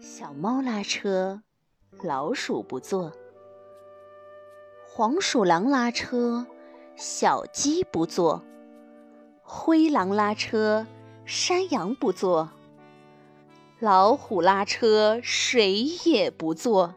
小猫拉车老鼠不坐黄鼠狼拉车小鸡不坐灰狼拉车山羊不坐老虎拉车谁也不坐。